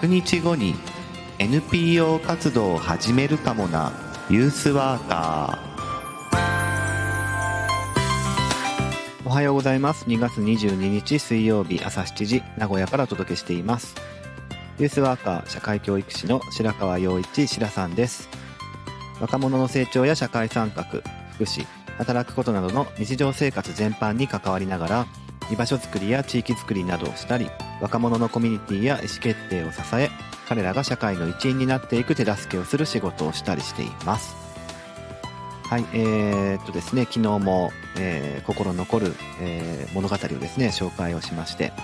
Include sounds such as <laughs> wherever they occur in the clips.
100日後に NPO 活動を始めるかもな。ユースワーカー。おはようございます。2月22日水曜日朝7時名古屋からお届けしています。ユースワーカー社会教育士の白川陽一白さんです。若者の成長や社会参画福祉働くことなどの日常生活全般に関わりながら居場所づくりや地域づくりなどをしたり若者のコミュニティや意思決定を支え彼らが社会の一員になっていく手助けをする仕事をしたりしています。はいえー、っとですね昨日も、えー、心残る、えー、物語をですね紹介をしまして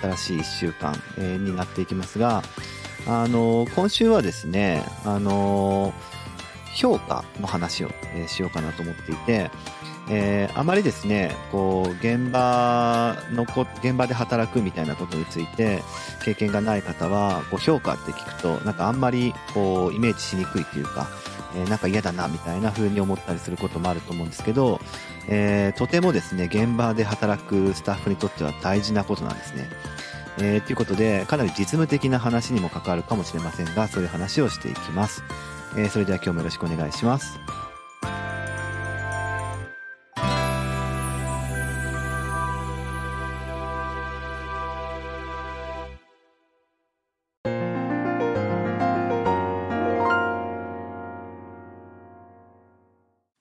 新しい1週間、えー、になっていきますがあの今週はですねあの評価の話を、えー、しようかなと思っていてえー、あまりですねこう現場のこ現場で働くみたいなことについて経験がない方はこう評価って聞くとなんかあんまりこうイメージしにくいというか、えー、なんか嫌だなみたいな風に思ったりすることもあると思うんですけど、えー、とてもですね現場で働くスタッフにとっては大事なことなんですね。えー、ということでかなり実務的な話にも関わるかもしれませんがそういう話をしていきます。え、それでは今日もよろしくお願いします。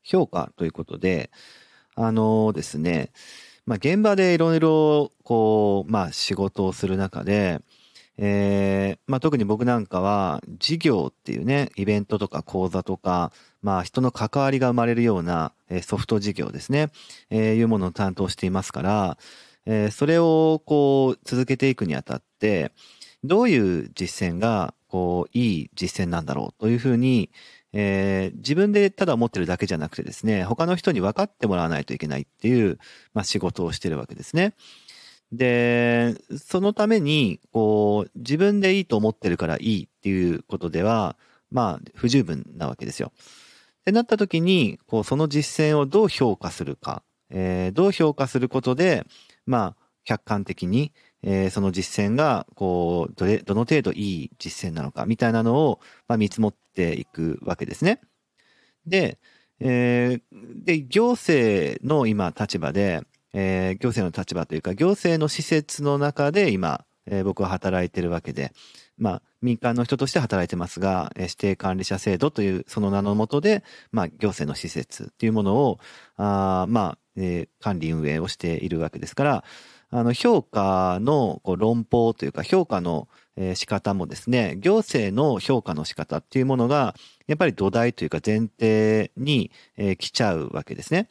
評価ということで、あのですね、まあ、現場でいろいろ、こう、まあ、仕事をする中で、えー、まあ、特に僕なんかは、事業っていうね、イベントとか講座とか、まあ、人の関わりが生まれるような、えソフト事業ですね、えー、いうものを担当していますから、えー、それを、こう、続けていくにあたって、どういう実践が、こう、いい実践なんだろうというふうに、えー、自分でただ思ってるだけじゃなくてですね、他の人に分かってもらわないといけないっていう、まあ、仕事をしてるわけですね。で、そのために、こう、自分でいいと思ってるからいいっていうことでは、まあ、不十分なわけですよ。ってなった時に、こう、その実践をどう評価するか、えー、どう評価することで、まあ、客観的に、えー、その実践が、こう、どれ、どの程度いい実践なのか、みたいなのを、まあ、見積もっていくわけですね。で、えー、で、行政の今立場で、えー、行政の立場というか、行政の施設の中で今、えー、僕は働いてるわけで、まあ、民間の人として働いてますが、えー、指定管理者制度というその名のもとで、まあ、行政の施設っていうものを、あまあ、えー、管理運営をしているわけですから、あの、評価のこう論法というか、評価の仕方もですね、行政の評価の仕方っていうものが、やっぱり土台というか前提に、来ちゃうわけですね。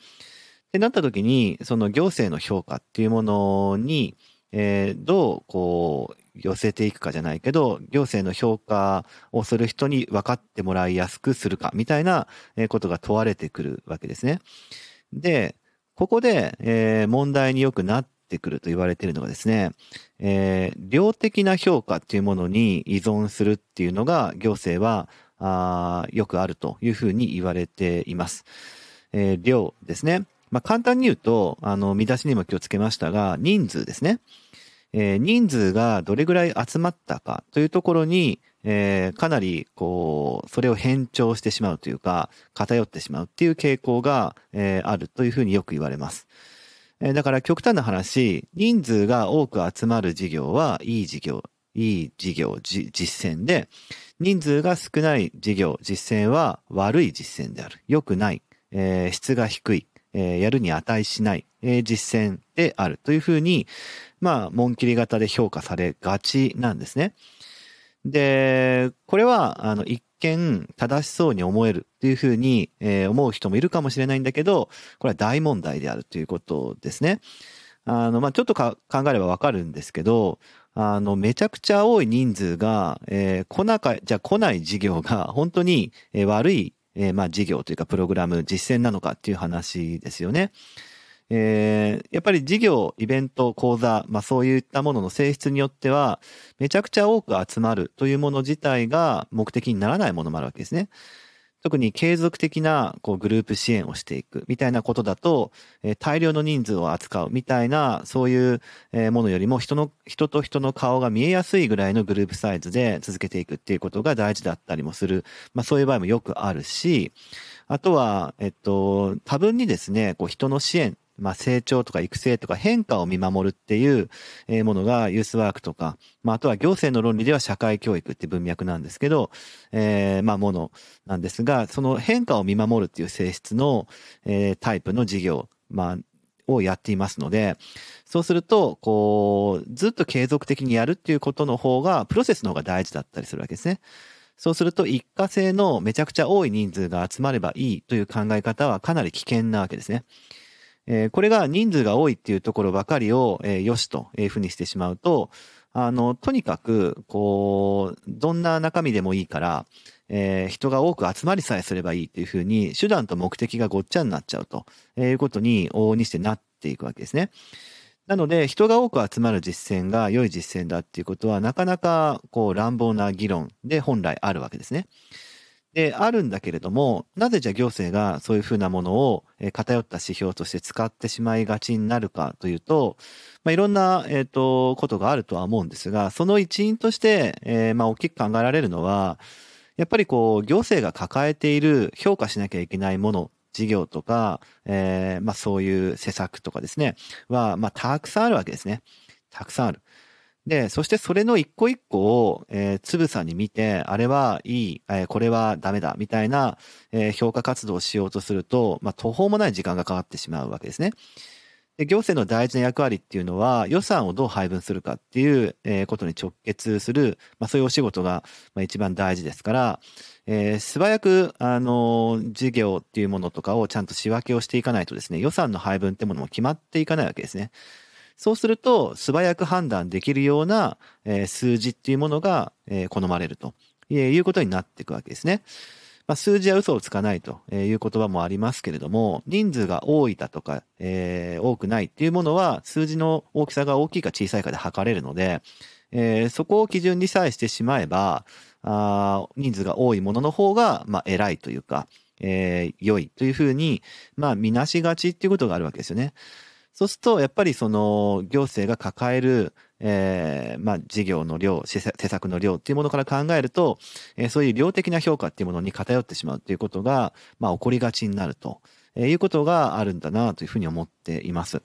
ってなった時に、その行政の評価っていうものに、どうこう寄せていくかじゃないけど、行政の評価をする人に分かってもらいやすくするかみたいなことが問われてくるわけですね。で、ここで、問題によくなってってくると言われているのがですね、えー、量的な評価っていうものに依存するっていうのが行政はあよくあるというふうに言われています。えー、量ですね。まあ、簡単に言うと、あの、見出しにも気をつけましたが、人数ですね。えー、人数がどれぐらい集まったかというところに、えー、かなり、こう、それを変調してしまうというか、偏ってしまうっていう傾向が、えー、あるというふうによく言われます。だから極端な話、人数が多く集まる事業はいい事業、いい事業、実践で、人数が少ない事業、実践は悪い実践である。良くない、えー、質が低い、えー、やるに値しない、えー、実践であるというふうに、まあ、紋切り型で評価されがちなんですね。で、これは、あの、一見正しそうに思えるっていうふうに、えー、思う人もいるかもしれないんだけど、これは大問題であるということですね。あの、まあ、ちょっと考えればわかるんですけど、あの、めちゃくちゃ多い人数が、えー、来なか、じゃ来ない事業が <laughs> 本当に、えー、悪い、えー、まあ、事業というかプログラム、実践なのかっていう話ですよね。えー、やっぱり事業、イベント、講座、まあそういったものの性質によっては、めちゃくちゃ多く集まるというもの自体が目的にならないものもあるわけですね。特に継続的なこうグループ支援をしていくみたいなことだと、えー、大量の人数を扱うみたいな、そういうものよりも人の、人と人の顔が見えやすいぐらいのグループサイズで続けていくっていうことが大事だったりもする。まあそういう場合もよくあるし、あとは、えっと、多分にですね、こう人の支援まあ、成長とか育成とか変化を見守るっていうものがユースワークとか、まあ、あとは行政の論理では社会教育って文脈なんですけど、えー、まあ、ものなんですが、その変化を見守るっていう性質の、えー、タイプの事業、まあ、をやっていますので、そうすると、こう、ずっと継続的にやるっていうことの方が、プロセスの方が大事だったりするわけですね。そうすると一過性のめちゃくちゃ多い人数が集まればいいという考え方はかなり危険なわけですね。え、これが人数が多いっていうところばかりを、えー、良しというふうにしてしまうと、あの、とにかく、こう、どんな中身でもいいから、えー、人が多く集まりさえすればいいっていうふうに、手段と目的がごっちゃになっちゃうということに往々にしてなっていくわけですね。なので、人が多く集まる実践が良い実践だっていうことは、なかなか、こう、乱暴な議論で本来あるわけですね。で、あるんだけれども、なぜじゃあ行政がそういうふうなものを、え偏った指標として使ってしまいがちになるかというと、まあ、いろんな、えっ、ー、と、ことがあるとは思うんですが、その一因として、えー、まあ、大きく考えられるのは、やっぱりこう、行政が抱えている評価しなきゃいけないもの、事業とか、えー、まあ、そういう施策とかですね、は、ま、たくさんあるわけですね。たくさんある。で、そしてそれの一個一個を、えー、つぶさに見て、あれはいい、えー、これはダメだ、みたいな、えー、評価活動をしようとすると、まあ、途方もない時間がかかってしまうわけですね。で行政の大事な役割っていうのは、予算をどう配分するかっていう、えー、ことに直結する、まあ、そういうお仕事が、まあ、一番大事ですから、えー、素早く、あの事業っていうものとかをちゃんと仕分けをしていかないとですね、予算の配分ってものも決まっていかないわけですね。そうすると、素早く判断できるような、え、数字っていうものが、え、好まれるということになっていくわけですね。まあ、数字は嘘をつかないという言葉もありますけれども、人数が多いだとか、えー、多くないっていうものは、数字の大きさが大きいか小さいかで測れるので、えー、そこを基準にさえしてしまえば、あ人数が多いものの方が、まあ、偉いというか、えー、良いというふうに、まあ、見なしがちっていうことがあるわけですよね。そうすると、やっぱりその行政が抱える、えー、まあ事業の量、施策の量っていうものから考えると、えー、そういう量的な評価っていうものに偏ってしまうっていうことが、まあ起こりがちになると、えー、いうことがあるんだなというふうに思っています。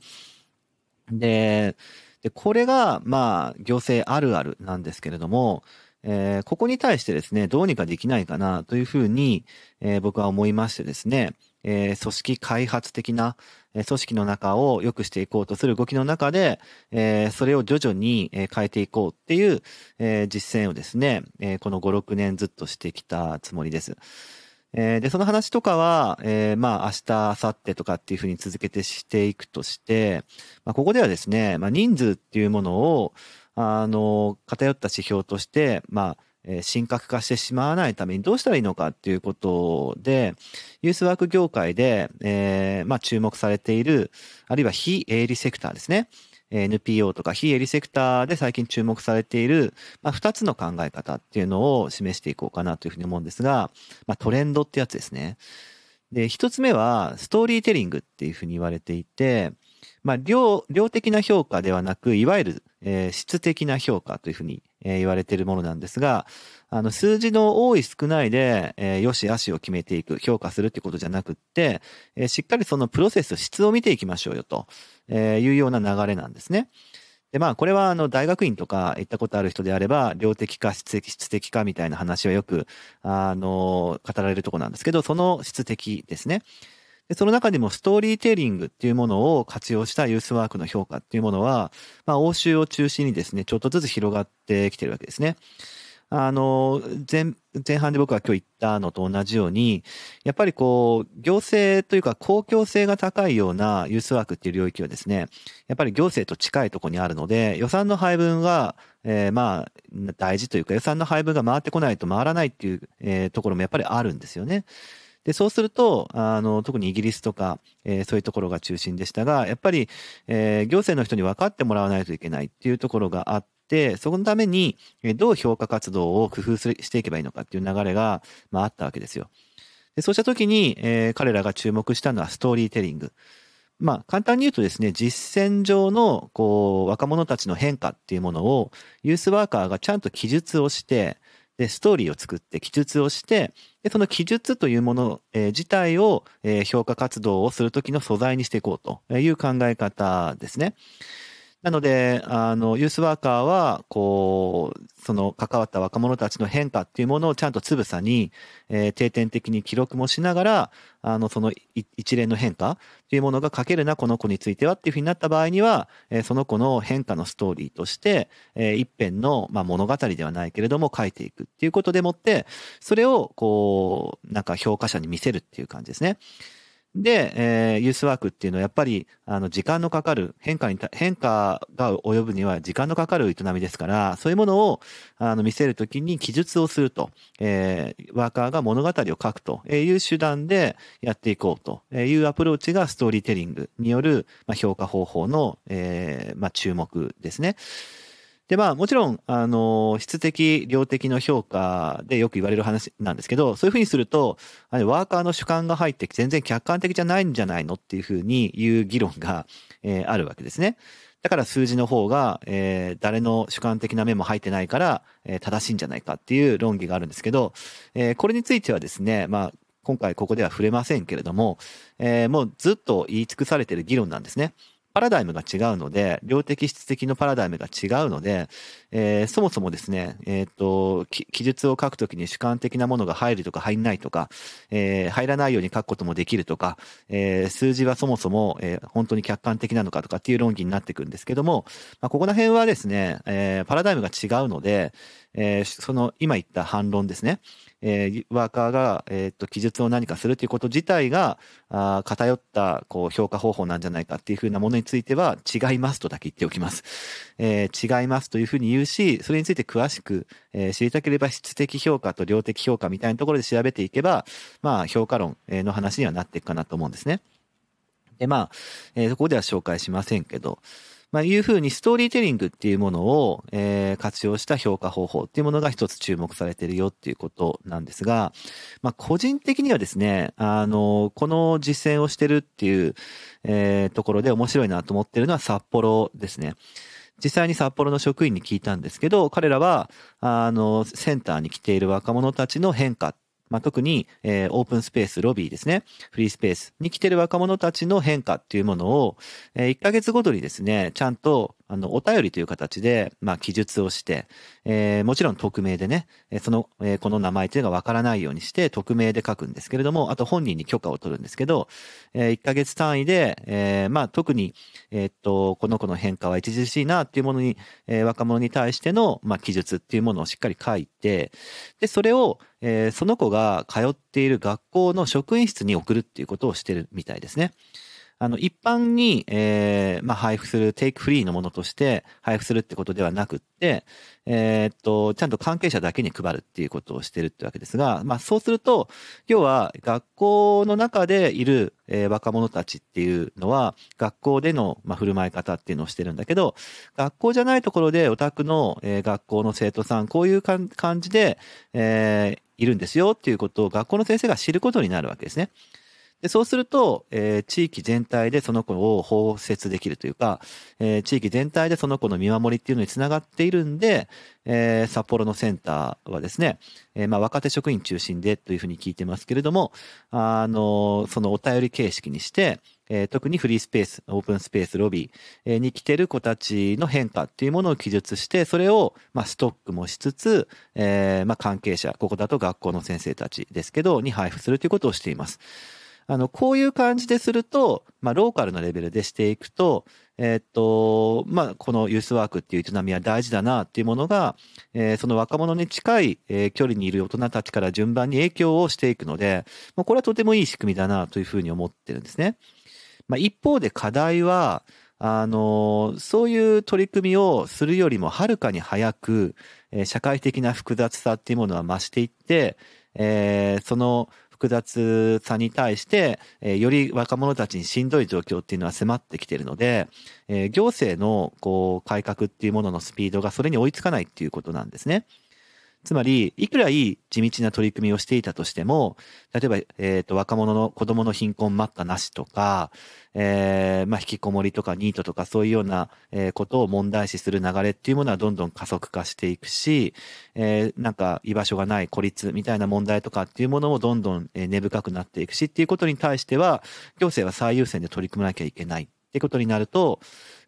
で、でこれが、まあ行政あるあるなんですけれども、えー、ここに対してですね、どうにかできないかなというふうに、えー、僕は思いましてですね、えー、組織開発的な、組織の中を良くしていこうとする動きの中で、え、それを徐々に変えていこうっていう、え、実践をですね、え、この5、6年ずっとしてきたつもりです。え、で、その話とかは、え、まあ、明日、明後日とかっていうふうに続けてしていくとして、ま、ここではですね、まあ、人数っていうものを、あの、偏った指標として、まあ、えー、神格化してしまわないためにどうしたらいいのかっていうことで、ユースワーク業界で、えー、まあ注目されている、あるいは非営利セクターですね。NPO とか非営利セクターで最近注目されている、まあ、2つの考え方っていうのを示していこうかなというふうに思うんですが、まあ、トレンドってやつですね。で、1つ目はストーリーテリングっていうふうに言われていて、まあ、量、量的な評価ではなく、いわゆる、えー、質的な評価というふうに、えー、言われているものなんですが、あの、数字の多い少ないで、えー、よし悪しを決めていく、評価するってことじゃなくって、えー、しっかりそのプロセス、質を見ていきましょうよと、えー、いうような流れなんですね。で、まあ、これは、あの、大学院とか行ったことある人であれば、量的か質的、質的かみたいな話はよく、あの、語られるとこなんですけど、その質的ですね。でその中でもストーリーテリングっていうものを活用したユースワークの評価っていうものは、まあ、欧州を中心にですね、ちょっとずつ広がってきてるわけですね。あの、前、前半で僕が今日言ったのと同じように、やっぱりこう、行政というか公共性が高いようなユースワークっていう領域はですね、やっぱり行政と近いところにあるので、予算の配分が、えー、まあ、大事というか予算の配分が回ってこないと回らないっていう、えー、ところもやっぱりあるんですよね。で、そうすると、あの、特にイギリスとか、えー、そういうところが中心でしたが、やっぱり、えー、行政の人に分かってもらわないといけないっていうところがあって、そのために、どう評価活動を工夫するしていけばいいのかっていう流れが、まあ、あったわけですよ。でそうした時に、えー、彼らが注目したのはストーリーテリング。まあ、簡単に言うとですね、実践上の、こう、若者たちの変化っていうものを、ユースワーカーがちゃんと記述をして、で、ストーリーを作って記述をして、で、その記述というもの、えー、自体を、えー、評価活動をするときの素材にしていこうという考え方ですね。なので、あの、ユースワーカーは、こう、その関わった若者たちの変化っていうものをちゃんとつぶさに、えー、定点的に記録もしながら、あの、その一連の変化っていうものが書けるな、この子についてはっていうふうになった場合には、えー、その子の変化のストーリーとして、えー、一編の、まあ、物語ではないけれども書いていくっていうことでもって、それを、こう、なんか評価者に見せるっていう感じですね。で、えー、ユースワークっていうのはやっぱり、あの、時間のかかる、変化に、変化が及ぶには時間のかかる営みですから、そういうものを、あの、見せるときに記述をすると、えー、ワーカーが物語を書くという手段でやっていこうというアプローチがストーリーテリングによる、まあ、評価方法の、えー、まあ、注目ですね。で、まあ、もちろん、あの、質的、量的の評価でよく言われる話なんですけど、そういうふうにすると、あのワーカーの主観が入って全然客観的じゃないんじゃないのっていうふうに言う議論が、えー、あるわけですね。だから数字の方が、えー、誰の主観的な面も入ってないから、えー、正しいんじゃないかっていう論議があるんですけど、えー、これについてはですね、まあ、今回ここでは触れませんけれども、えー、もうずっと言い尽くされている議論なんですね。パラダイムが違うので、量的質的のパラダイムが違うので、えー、そもそもですね、えっ、ー、と、記述を書くときに主観的なものが入るとか入んないとか、えー、入らないように書くこともできるとか、えー、数字はそもそも、えー、本当に客観的なのかとかっていう論議になってくるんですけども、まあ、ここら辺はですね、えー、パラダイムが違うので、えー、その今言った反論ですね。えー、ワーカーが、えっ、と、記述を何かするということ自体が、あ偏った、こう、評価方法なんじゃないかっていうふうなものについては、違いますとだけ言っておきます。えー、違いますというふうに言うし、それについて詳しく、えー、知りたければ質的評価と量的評価みたいなところで調べていけば、まあ、評価論の話にはなっていくかなと思うんですね。で、まあ、えー、そこでは紹介しませんけど、まあ、いうふうにストーリーテリングっていうものを、えー、活用した評価方法っていうものが一つ注目されてるよっていうことなんですが、まあ、個人的にはですね、あの、この実践をしてるっていう、えー、ところで面白いなと思ってるのは札幌ですね。実際に札幌の職員に聞いたんですけど、彼らは、あの、センターに来ている若者たちの変化まあ、特に、えー、オープンスペース、ロビーですね、フリースペースに来てる若者たちの変化っていうものを、えー、1ヶ月ごとにですね、ちゃんと、あの、お便りという形で、まあ、記述をして、えー、もちろん匿名でね、その、えー、この名前というのがわからないようにして、匿名で書くんですけれども、あと本人に許可を取るんですけど、えー、1ヶ月単位で、えー、まあ、特に、えー、っと、この子の変化は著しいなっていうものに、えー、若者に対しての、まあ、記述っていうものをしっかり書いて、で、それを、えー、その子が通っている学校の職員室に送るっていうことをしてるみたいですね。あの、一般に、えー、まあ、配布する、テイクフリーのものとして配布するってことではなくって、えー、っと、ちゃんと関係者だけに配るっていうことをしてるってわけですが、まあ、そうすると、要は、学校の中でいる、えー、若者たちっていうのは、学校での、まあ、振る舞い方っていうのをしてるんだけど、学校じゃないところで、お宅の、えー、学校の生徒さん、こういう感じで、えー、いるんですよっていうことを学校の先生が知ることになるわけですね。でそうすると、えー、地域全体でその子を包摂できるというか、えー、地域全体でその子の見守りっていうのにつながっているんで、えー、札幌のセンターはですね、えー、まあ若手職員中心でというふうに聞いてますけれども、あの、そのお便り形式にして、えー、特にフリースペース、オープンスペース、ロビーに来てる子たちの変化っていうものを記述して、それを、まあ、ストックもしつつ、えー、まあ、関係者、ここだと学校の先生たちですけど、に配布するということをしています。あの、こういう感じですると、まあ、ローカルなレベルでしていくと、えー、っと、まあ、このユースワークっていう営みは大事だなっていうものが、えー、その若者に近い、えー、距離にいる大人たちから順番に影響をしていくので、まあ、これはとてもいい仕組みだなというふうに思ってるんですね。まあ、一方で課題は、あの、そういう取り組みをするよりもはるかに早く、えー、社会的な複雑さっていうものは増していって、えー、その複雑さに対して、えー、より若者たちにしんどい状況っていうのは迫ってきているので、えー、行政のこう改革っていうもののスピードがそれに追いつかないっていうことなんですね。つまり、いくらいい地道な取り組みをしていたとしても、例えば、えっ、と、若者の子供の貧困待ったなしとか、えー、まあ、引きこもりとかニートとかそういうような、えことを問題視する流れっていうものはどんどん加速化していくし、えー、なんか居場所がない孤立みたいな問題とかっていうものもどんどん根深くなっていくしっていうことに対しては、行政は最優先で取り組まなきゃいけないってことになると、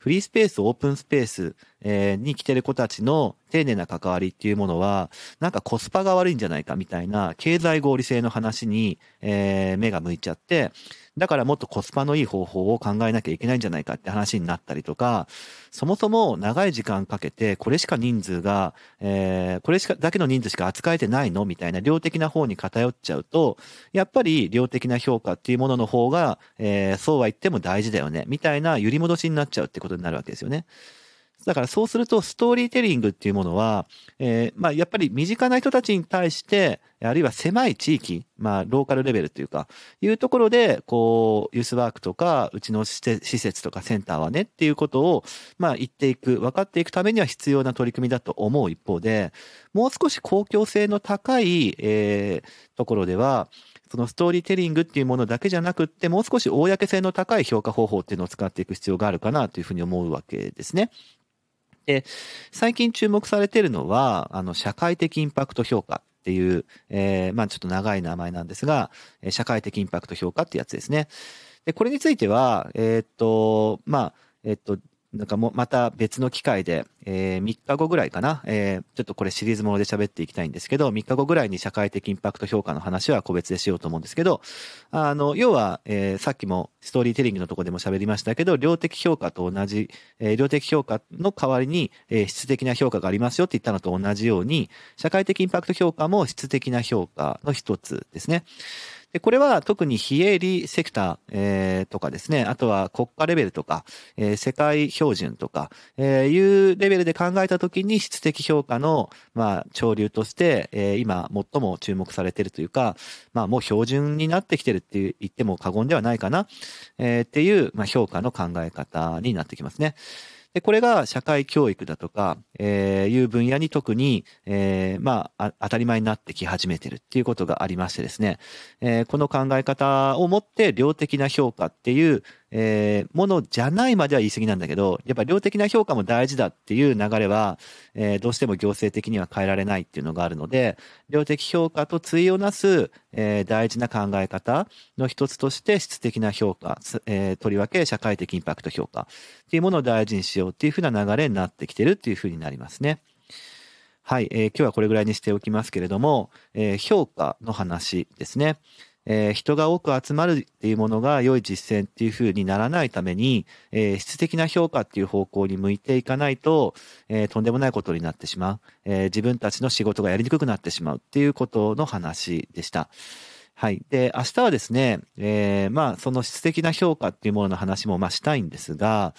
フリースペース、オープンスペース、えに来てる子たちの丁寧な関わりっていうものは、なんかコスパが悪いんじゃないかみたいな経済合理性の話に、えー目が向いちゃって、だからもっとコスパのいい方法を考えなきゃいけないんじゃないかって話になったりとか、そもそも長い時間かけて、これしか人数が、えー、これしか、だけの人数しか扱えてないのみたいな量的な方に偏っちゃうと、やっぱり量的な評価っていうものの方が、えー、そうは言っても大事だよね、みたいな揺り戻しになっちゃうってことになるわけですよね。だからそうすると、ストーリーテリングっていうものは、えー、まあ、やっぱり身近な人たちに対して、あるいは狭い地域、まあ、ローカルレベルというか、いうところで、こう、ユースワークとか、うちの施設とかセンターはねっていうことを、まあ、言っていく、分かっていくためには必要な取り組みだと思う一方で、もう少し公共性の高い、えー、ところでは、そのストーリーテリングっていうものだけじゃなくって、もう少し公性の高い評価方法っていうのを使っていく必要があるかなというふうに思うわけですね。で、最近注目されているのは、あの、社会的インパクト評価っていう、えー、まあちょっと長い名前なんですが、社会的インパクト評価ってやつですね。で、これについては、えー、っと、まあ、えっと、なんかもまた別の機会で、えー、3日後ぐらいかな、えー、ちょっとこれシリーズもので喋っていきたいんですけど、3日後ぐらいに社会的インパクト評価の話は個別でしようと思うんですけど、あの、要は、えー、さっきもストーリーテリングのとこでも喋りましたけど、量的評価と同じ、えー、量的評価の代わりに、えー、質的な評価がありますよって言ったのと同じように、社会的インパクト評価も質的な評価の一つですね。これは特に非営利セクター、え、とかですね、あとは国家レベルとか、え、世界標準とか、え、いうレベルで考えたときに質的評価の、まあ、潮流として、え、今最も注目されているというか、まあ、もう標準になってきてるって言っても過言ではないかな、え、っていう、ま、評価の考え方になってきますね。で、これが社会教育だとか、えー、いう分野に特に、えー、まあ、当たり前になってき始めてるっていうことがありましてですね、えー、この考え方をもって量的な評価っていう、えー、ものじゃないまでは言い過ぎなんだけど、やっぱ量的な評価も大事だっていう流れは、えー、どうしても行政的には変えられないっていうのがあるので、量的評価と対をなす、えー、大事な考え方の一つとして質的な評価、えー、とりわけ社会的インパクト評価っていうものを大事にしようっていうふうな流れになってきてるっていうふうになりますね。はい、えー、今日はこれぐらいにしておきますけれども、えー、評価の話ですね。えー、人が多く集まるっていうものが良い実践っていうふうにならないために、えー、質的な評価っていう方向に向いていかないと、えー、とんでもないことになってしまう、え自分たちの仕事がやりにくくなってしまうっていうことの話でした。はい。で、明日はですね、え、まあ、その質的な評価っていうものの話も、まあ、したいんですが、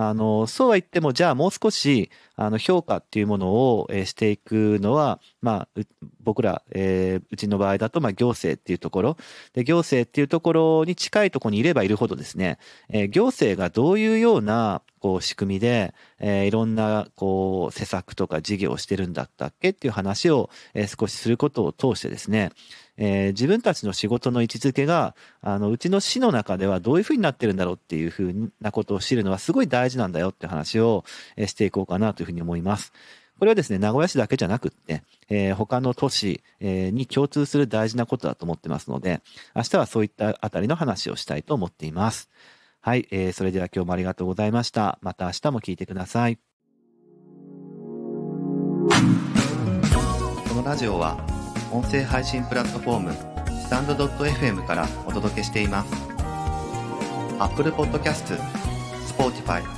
あの、そうは言っても、じゃあもう少し、あの、評価っていうものを、えー、していくのは、まあ、僕ら、えー、うちの場合だと、まあ、行政っていうところ、で、行政っていうところに近いところにいればいるほどですね、えー、行政がどういうような、こう、仕組みで、え、いろんな、こう、施策とか事業をしてるんだったっけっていう話を、え、少しすることを通してですね、え、自分たちの仕事の位置づけが、あの、うちの市の中ではどういうふうになってるんだろうっていうふうなことを知るのはすごい大大事なんだよって話をしていこうかなというふうに思います。これはですね、名古屋市だけじゃなくって、えー、他の都市、えー、に共通する大事なことだと思ってますので、明日はそういったあたりの話をしたいと思っています。はい、えー、それでは今日もありがとうございました。また明日も聞いてください。このラジオは音声配信プラットフォームスタンド .fm からお届けしています Apple Podcast、Spotify、